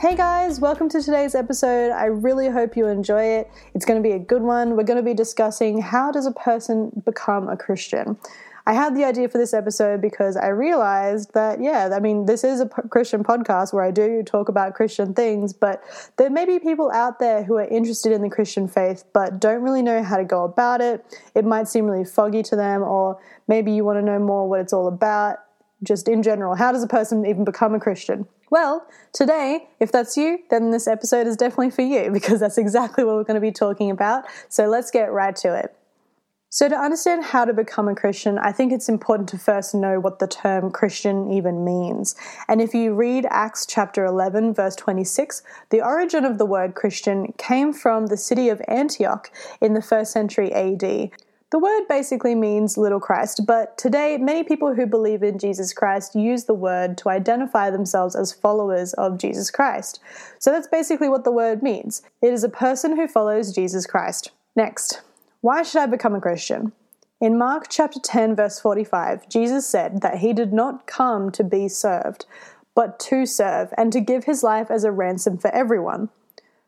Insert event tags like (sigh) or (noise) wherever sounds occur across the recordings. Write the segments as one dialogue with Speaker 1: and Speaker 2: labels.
Speaker 1: Hey guys, welcome to today's episode. I really hope you enjoy it. It's going to be a good one. We're going to be discussing how does a person become a Christian? I had the idea for this episode because I realized that, yeah, I mean, this is a Christian podcast where I do talk about Christian things, but there may be people out there who are interested in the Christian faith but don't really know how to go about it. It might seem really foggy to them, or maybe you want to know more what it's all about. Just in general, how does a person even become a Christian? Well, today, if that's you, then this episode is definitely for you (laughs) because that's exactly what we're going to be talking about. So let's get right to it. So, to understand how to become a Christian, I think it's important to first know what the term Christian even means. And if you read Acts chapter 11, verse 26, the origin of the word Christian came from the city of Antioch in the first century AD. The word basically means little Christ, but today many people who believe in Jesus Christ use the word to identify themselves as followers of Jesus Christ. So that's basically what the word means. It is a person who follows Jesus Christ. Next, why should I become a Christian? In Mark chapter 10 verse 45, Jesus said that he did not come to be served, but to serve and to give his life as a ransom for everyone.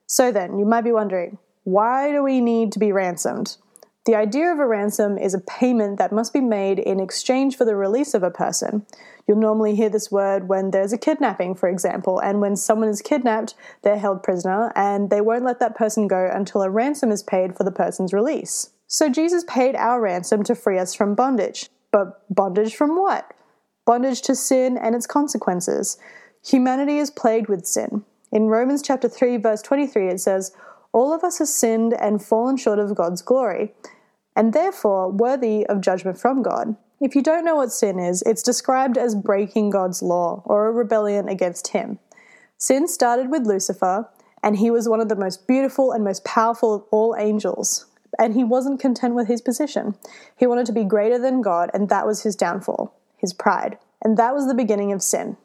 Speaker 1: So then, you might be wondering, why do we need to be ransomed? The idea of a ransom is a payment that must be made in exchange for the release of a person. You'll normally hear this word when there's a kidnapping, for example, and when someone is kidnapped, they're held prisoner and they won't let that person go until a ransom is paid for the person's release. So Jesus paid our ransom to free us from bondage. But bondage from what? Bondage to sin and its consequences. Humanity is plagued with sin. In Romans chapter 3 verse 23 it says, all of us have sinned and fallen short of God's glory, and therefore worthy of judgment from God. If you don't know what sin is, it's described as breaking God's law or a rebellion against Him. Sin started with Lucifer, and he was one of the most beautiful and most powerful of all angels. And he wasn't content with his position. He wanted to be greater than God, and that was his downfall, his pride. And that was the beginning of sin.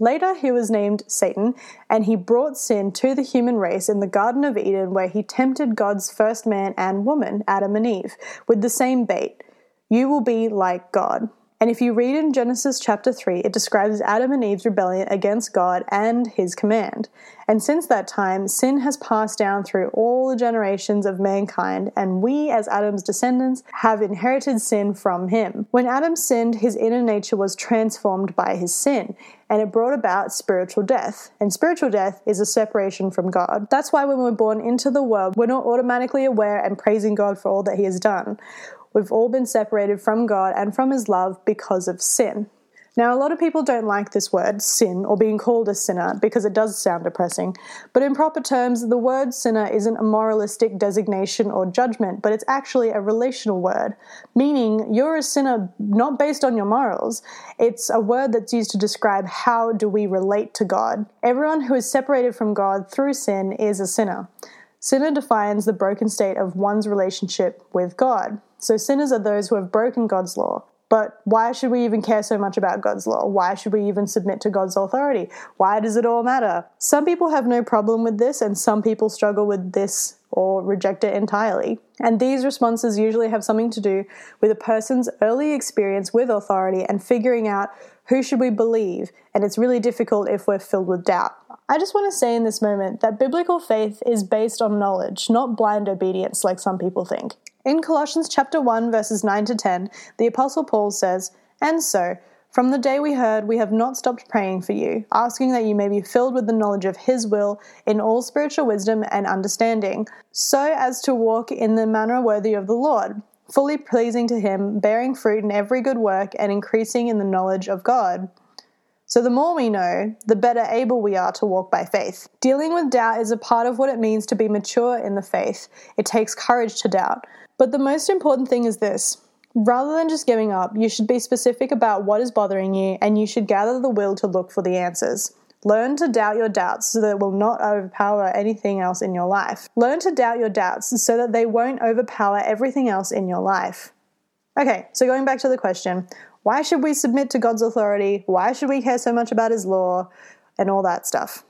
Speaker 1: Later, he was named Satan, and he brought sin to the human race in the Garden of Eden, where he tempted God's first man and woman, Adam and Eve, with the same bait You will be like God. And if you read in Genesis chapter 3, it describes Adam and Eve's rebellion against God and his command. And since that time, sin has passed down through all the generations of mankind, and we, as Adam's descendants, have inherited sin from him. When Adam sinned, his inner nature was transformed by his sin, and it brought about spiritual death. And spiritual death is a separation from God. That's why when we're born into the world, we're not automatically aware and praising God for all that he has done. We've all been separated from God and from His love because of sin. Now, a lot of people don't like this word, sin, or being called a sinner, because it does sound depressing. But in proper terms, the word sinner isn't a moralistic designation or judgment, but it's actually a relational word, meaning you're a sinner not based on your morals. It's a word that's used to describe how do we relate to God. Everyone who is separated from God through sin is a sinner. Sinner defines the broken state of one's relationship with God. So sinners are those who have broken God's law. But why should we even care so much about God's law? Why should we even submit to God's authority? Why does it all matter? Some people have no problem with this, and some people struggle with this or reject it entirely. And these responses usually have something to do with a person's early experience with authority and figuring out who should we believe, and it's really difficult if we're filled with doubt. I just want to say in this moment that biblical faith is based on knowledge, not blind obedience like some people think. In Colossians chapter 1 verses 9 to 10, the apostle Paul says, "And so, from the day we heard, we have not stopped praying for you, asking that you may be filled with the knowledge of His will in all spiritual wisdom and understanding, so as to walk in the manner worthy of the Lord, fully pleasing to Him, bearing fruit in every good work, and increasing in the knowledge of God. So, the more we know, the better able we are to walk by faith. Dealing with doubt is a part of what it means to be mature in the faith. It takes courage to doubt. But the most important thing is this rather than just giving up, you should be specific about what is bothering you and you should gather the will to look for the answers. Learn to doubt your doubts so that it will not overpower anything else in your life. Learn to doubt your doubts so that they won't overpower everything else in your life. Okay, so going back to the question why should we submit to God's authority? Why should we care so much about His law and all that stuff?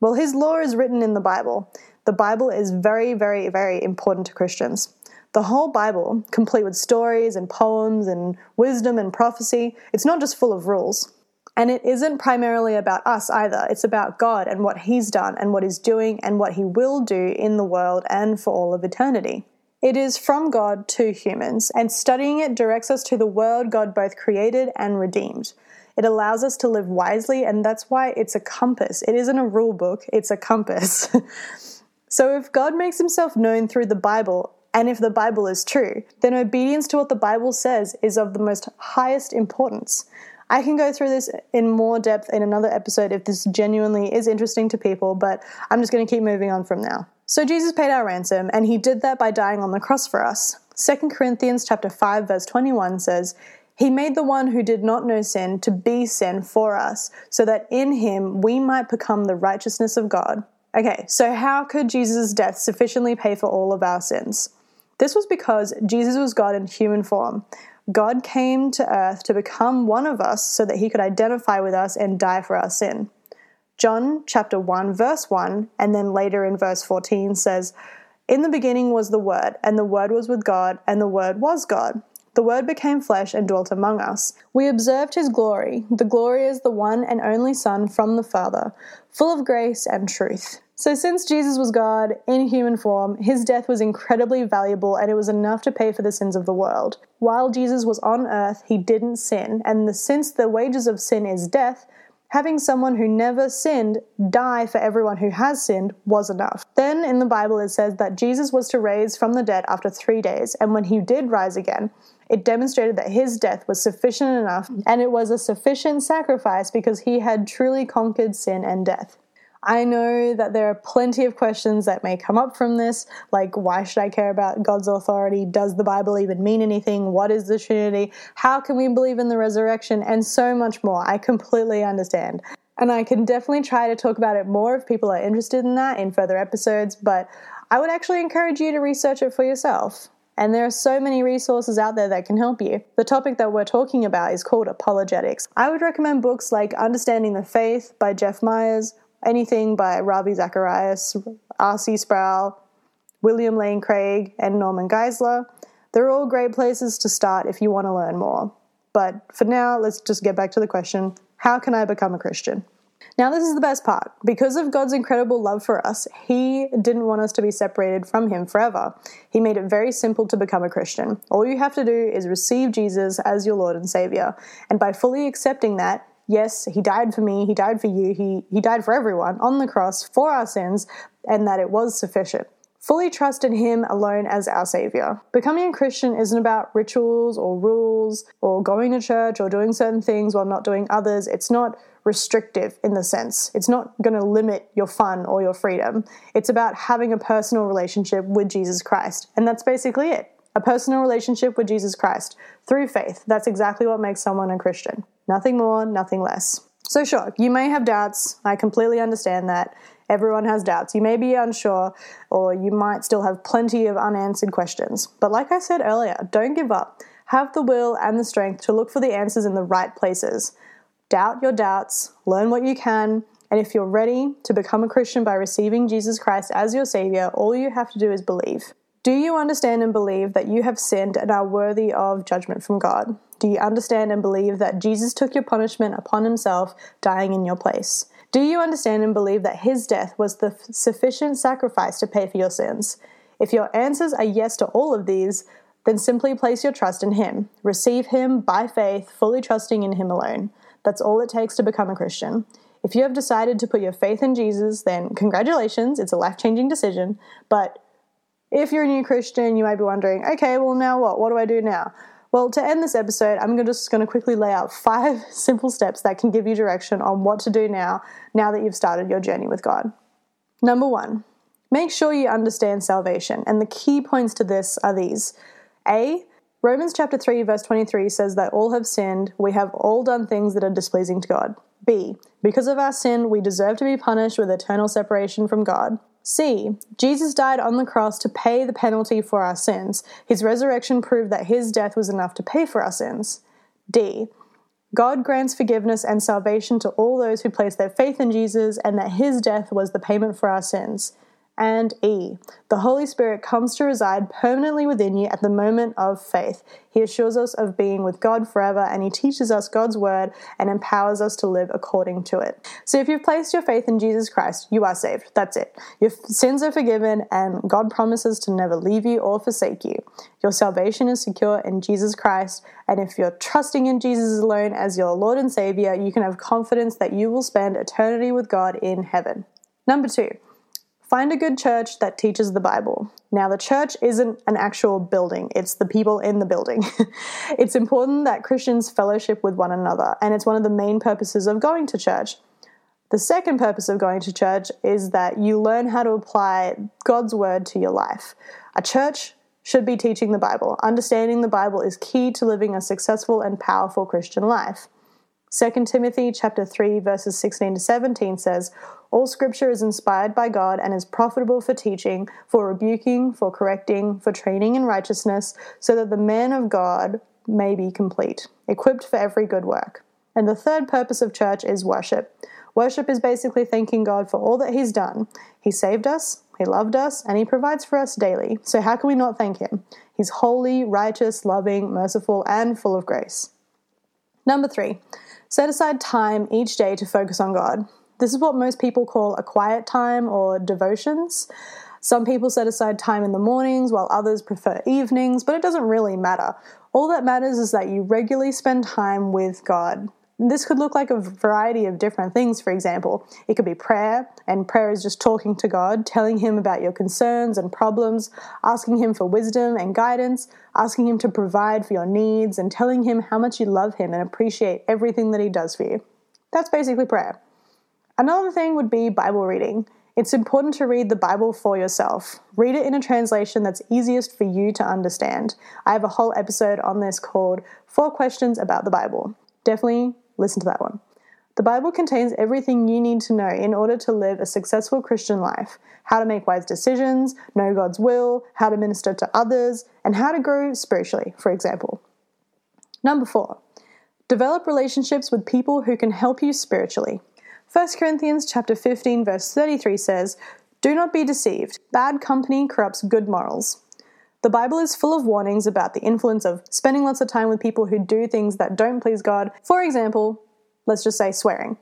Speaker 1: Well, His law is written in the Bible. The Bible is very, very, very important to Christians. The whole Bible, complete with stories and poems and wisdom and prophecy, it's not just full of rules. And it isn't primarily about us either. It's about God and what He's done and what He's doing and what He will do in the world and for all of eternity. It is from God to humans, and studying it directs us to the world God both created and redeemed. It allows us to live wisely, and that's why it's a compass. It isn't a rule book, it's a compass. (laughs) so, if God makes himself known through the Bible, and if the Bible is true, then obedience to what the Bible says is of the most highest importance. I can go through this in more depth in another episode if this genuinely is interesting to people, but I'm just going to keep moving on from now. So Jesus paid our ransom, and he did that by dying on the cross for us. 2 Corinthians chapter 5 verse 21 says, he made the one who did not know sin to be sin for us, so that in him we might become the righteousness of God. Okay, so how could Jesus' death sufficiently pay for all of our sins? This was because Jesus was God in human form. God came to earth to become one of us so that he could identify with us and die for our sin. John chapter 1 verse 1 and then later in verse 14 says, "In the beginning was the word, and the word was with God, and the word was God." The Word became flesh and dwelt among us. We observed his glory. The glory is the one and only Son from the Father, full of grace and truth. So, since Jesus was God in human form, his death was incredibly valuable and it was enough to pay for the sins of the world. While Jesus was on earth, he didn't sin, and the, since the wages of sin is death, having someone who never sinned die for everyone who has sinned was enough. Then in the Bible it says that Jesus was to raise from the dead after three days, and when he did rise again, it demonstrated that his death was sufficient enough, and it was a sufficient sacrifice because he had truly conquered sin and death. I know that there are plenty of questions that may come up from this, like why should I care about God's authority? Does the Bible even mean anything? What is the Trinity? How can we believe in the resurrection? And so much more. I completely understand. And I can definitely try to talk about it more if people are interested in that in further episodes, but I would actually encourage you to research it for yourself. And there are so many resources out there that can help you. The topic that we're talking about is called apologetics. I would recommend books like Understanding the Faith by Jeff Myers, anything by Ravi Zacharias, R.C. Sproul, William Lane Craig, and Norman Geisler. They're all great places to start if you want to learn more. But for now, let's just get back to the question how can I become a Christian? Now, this is the best part. Because of God's incredible love for us, He didn't want us to be separated from Him forever. He made it very simple to become a Christian. All you have to do is receive Jesus as your Lord and Savior. And by fully accepting that, yes, He died for me, He died for you, He, he died for everyone on the cross for our sins, and that it was sufficient. Fully trust in Him alone as our Savior. Becoming a Christian isn't about rituals or rules or going to church or doing certain things while not doing others. It's not restrictive in the sense. It's not going to limit your fun or your freedom. It's about having a personal relationship with Jesus Christ. And that's basically it. A personal relationship with Jesus Christ through faith. That's exactly what makes someone a Christian. Nothing more, nothing less. So, sure, you may have doubts. I completely understand that. Everyone has doubts. You may be unsure, or you might still have plenty of unanswered questions. But, like I said earlier, don't give up. Have the will and the strength to look for the answers in the right places doubt your doubts, learn what you can, and if you're ready to become a Christian by receiving Jesus Christ as your Savior, all you have to do is believe. Do you understand and believe that you have sinned and are worthy of judgment from God? Do you understand and believe that Jesus took your punishment upon himself, dying in your place? Do you understand and believe that his death was the sufficient sacrifice to pay for your sins? If your answers are yes to all of these, then simply place your trust in him. Receive him by faith, fully trusting in him alone. That's all it takes to become a Christian. If you have decided to put your faith in Jesus, then congratulations, it's a life changing decision. But if you're a new Christian, you might be wondering, okay, well, now what? What do I do now? Well, to end this episode, I'm just going to quickly lay out five (laughs) simple steps that can give you direction on what to do now, now that you've started your journey with God. Number one, make sure you understand salvation. And the key points to this are these A, Romans chapter 3 verse 23 says that all have sinned, we have all done things that are displeasing to God. B. Because of our sin, we deserve to be punished with eternal separation from God. C. Jesus died on the cross to pay the penalty for our sins. His resurrection proved that his death was enough to pay for our sins. D. God grants forgiveness and salvation to all those who place their faith in Jesus and that his death was the payment for our sins. And E. The Holy Spirit comes to reside permanently within you at the moment of faith. He assures us of being with God forever and He teaches us God's word and empowers us to live according to it. So if you've placed your faith in Jesus Christ, you are saved. That's it. Your sins are forgiven and God promises to never leave you or forsake you. Your salvation is secure in Jesus Christ. And if you're trusting in Jesus alone as your Lord and Savior, you can have confidence that you will spend eternity with God in heaven. Number two, Find a good church that teaches the Bible. Now, the church isn't an actual building, it's the people in the building. (laughs) it's important that Christians fellowship with one another, and it's one of the main purposes of going to church. The second purpose of going to church is that you learn how to apply God's word to your life. A church should be teaching the Bible. Understanding the Bible is key to living a successful and powerful Christian life. 2 Timothy chapter 3 verses 16 to 17 says, "All scripture is inspired by God and is profitable for teaching, for rebuking, for correcting, for training in righteousness, so that the man of God may be complete, equipped for every good work." And the third purpose of church is worship. Worship is basically thanking God for all that he's done. He saved us, he loved us, and he provides for us daily. So how can we not thank him? He's holy, righteous, loving, merciful, and full of grace. Number 3. Set aside time each day to focus on God. This is what most people call a quiet time or devotions. Some people set aside time in the mornings while others prefer evenings, but it doesn't really matter. All that matters is that you regularly spend time with God. This could look like a variety of different things, for example. It could be prayer, and prayer is just talking to God, telling Him about your concerns and problems, asking Him for wisdom and guidance, asking Him to provide for your needs, and telling Him how much you love Him and appreciate everything that He does for you. That's basically prayer. Another thing would be Bible reading. It's important to read the Bible for yourself. Read it in a translation that's easiest for you to understand. I have a whole episode on this called Four Questions About the Bible. Definitely Listen to that one. The Bible contains everything you need to know in order to live a successful Christian life how to make wise decisions, know God's will, how to minister to others, and how to grow spiritually, for example. Number four, develop relationships with people who can help you spiritually. 1 Corinthians chapter 15 verse 33 says, "Do not be deceived. Bad company corrupts good morals." The Bible is full of warnings about the influence of spending lots of time with people who do things that don't please God. For example, let's just say swearing.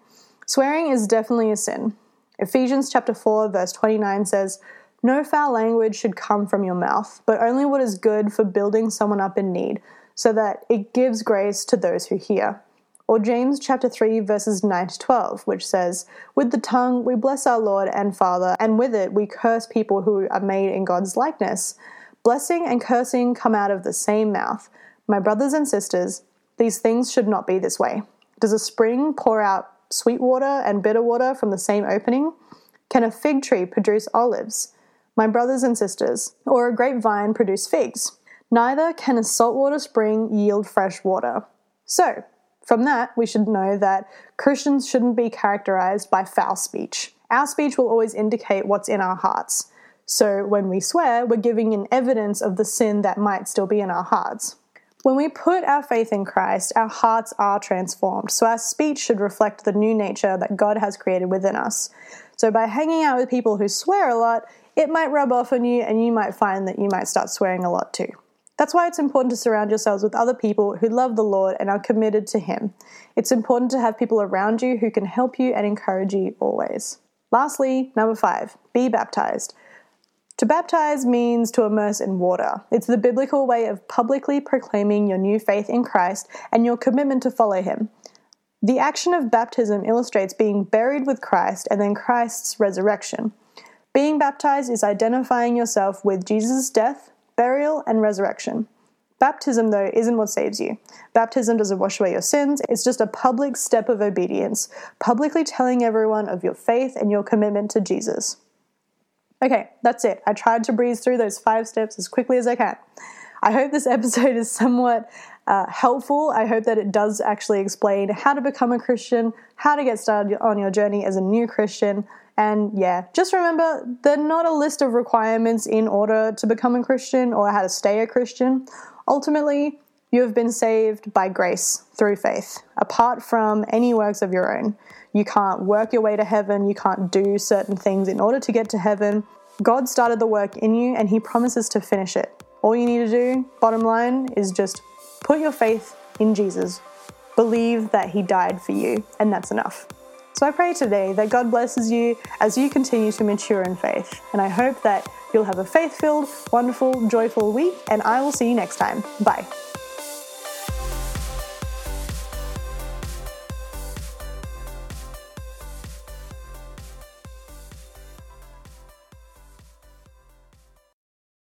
Speaker 1: Swearing is definitely a sin. Ephesians chapter 4 verse 29 says, "No foul language should come from your mouth, but only what is good for building someone up in need, so that it gives grace to those who hear." Or James chapter 3 verses 9 to 12, which says, "With the tongue we bless our Lord and Father, and with it we curse people who are made in God's likeness." Blessing and cursing come out of the same mouth. My brothers and sisters, these things should not be this way. Does a spring pour out sweet water and bitter water from the same opening? Can a fig tree produce olives? My brothers and sisters, or a grapevine produce figs? Neither can a saltwater spring yield fresh water. So, from that, we should know that Christians shouldn't be characterized by foul speech. Our speech will always indicate what's in our hearts. So when we swear, we're giving an evidence of the sin that might still be in our hearts. When we put our faith in Christ, our hearts are transformed. So our speech should reflect the new nature that God has created within us. So by hanging out with people who swear a lot, it might rub off on you and you might find that you might start swearing a lot too. That's why it's important to surround yourselves with other people who love the Lord and are committed to Him. It's important to have people around you who can help you and encourage you always. Lastly, number five, be baptized. To baptize means to immerse in water. It's the biblical way of publicly proclaiming your new faith in Christ and your commitment to follow him. The action of baptism illustrates being buried with Christ and then Christ's resurrection. Being baptized is identifying yourself with Jesus' death, burial, and resurrection. Baptism, though, isn't what saves you. Baptism doesn't wash away your sins, it's just a public step of obedience, publicly telling everyone of your faith and your commitment to Jesus. Okay, that's it. I tried to breeze through those five steps as quickly as I can. I hope this (laughs) episode is somewhat uh, helpful. I hope that it does actually explain how to become a Christian, how to get started on your journey as a new Christian. And yeah, just remember they're not a list of requirements in order to become a Christian or how to stay a Christian. Ultimately, you have been saved by grace through faith, apart from any works of your own. You can't work your way to heaven. You can't do certain things in order to get to heaven. God started the work in you and He promises to finish it. All you need to do, bottom line, is just put your faith in Jesus. Believe that He died for you, and that's enough. So I pray today that God blesses you as you continue to mature in faith. And I hope that you'll have a faith filled, wonderful, joyful week, and I will see you next time. Bye.